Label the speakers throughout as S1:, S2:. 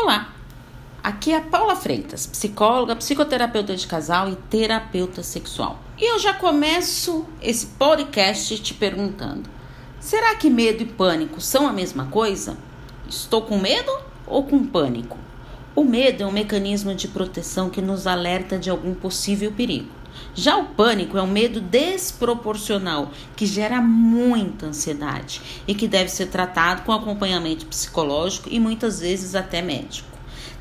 S1: Olá, aqui é a Paula Freitas, psicóloga, psicoterapeuta de casal e terapeuta sexual. E eu já começo esse podcast te perguntando: será que medo e pânico são a mesma coisa? Estou com medo ou com pânico? O medo é um mecanismo de proteção que nos alerta de algum possível perigo. Já o pânico é um medo desproporcional que gera muita ansiedade e que deve ser tratado com acompanhamento psicológico e muitas vezes até médico.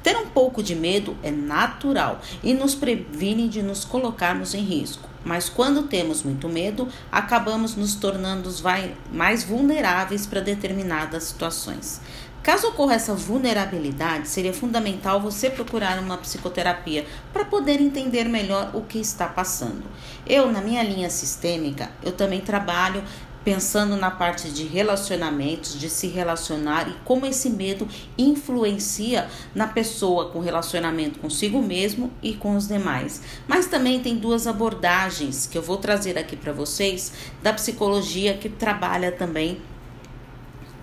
S1: Ter um pouco de medo é natural e nos previne de nos colocarmos em risco. Mas quando temos muito medo, acabamos nos tornando mais vulneráveis para determinadas situações. Caso ocorra essa vulnerabilidade, seria fundamental você procurar uma psicoterapia para poder entender melhor o que está passando. Eu, na minha linha sistêmica, eu também trabalho pensando na parte de relacionamentos, de se relacionar e como esse medo influencia na pessoa com relacionamento consigo mesmo e com os demais. Mas também tem duas abordagens que eu vou trazer aqui para vocês da psicologia que trabalha também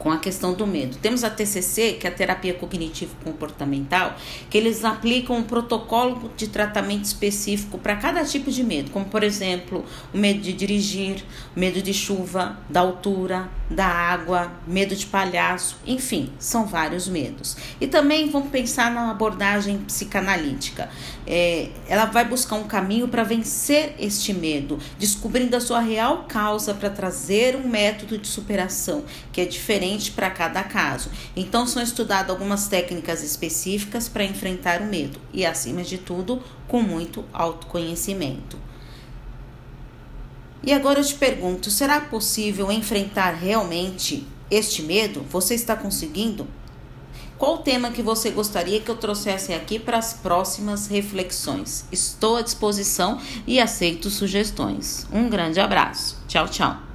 S1: com a questão do medo. Temos a TCC, que é a terapia cognitivo comportamental, que eles aplicam um protocolo de tratamento específico para cada tipo de medo, como por exemplo, o medo de dirigir, medo de chuva, da altura, da água, medo de palhaço, enfim, são vários medos. E também vamos pensar na abordagem psicanalítica. É, ela vai buscar um caminho para vencer este medo, descobrindo a sua real causa para trazer um método de superação que é diferente para cada caso. Então, são estudadas algumas técnicas específicas para enfrentar o medo e, acima de tudo, com muito autoconhecimento. E agora eu te pergunto: será possível enfrentar realmente este medo? Você está conseguindo? Qual o tema que você gostaria que eu trouxesse aqui para as próximas reflexões? Estou à disposição e aceito sugestões. Um grande abraço. Tchau, tchau.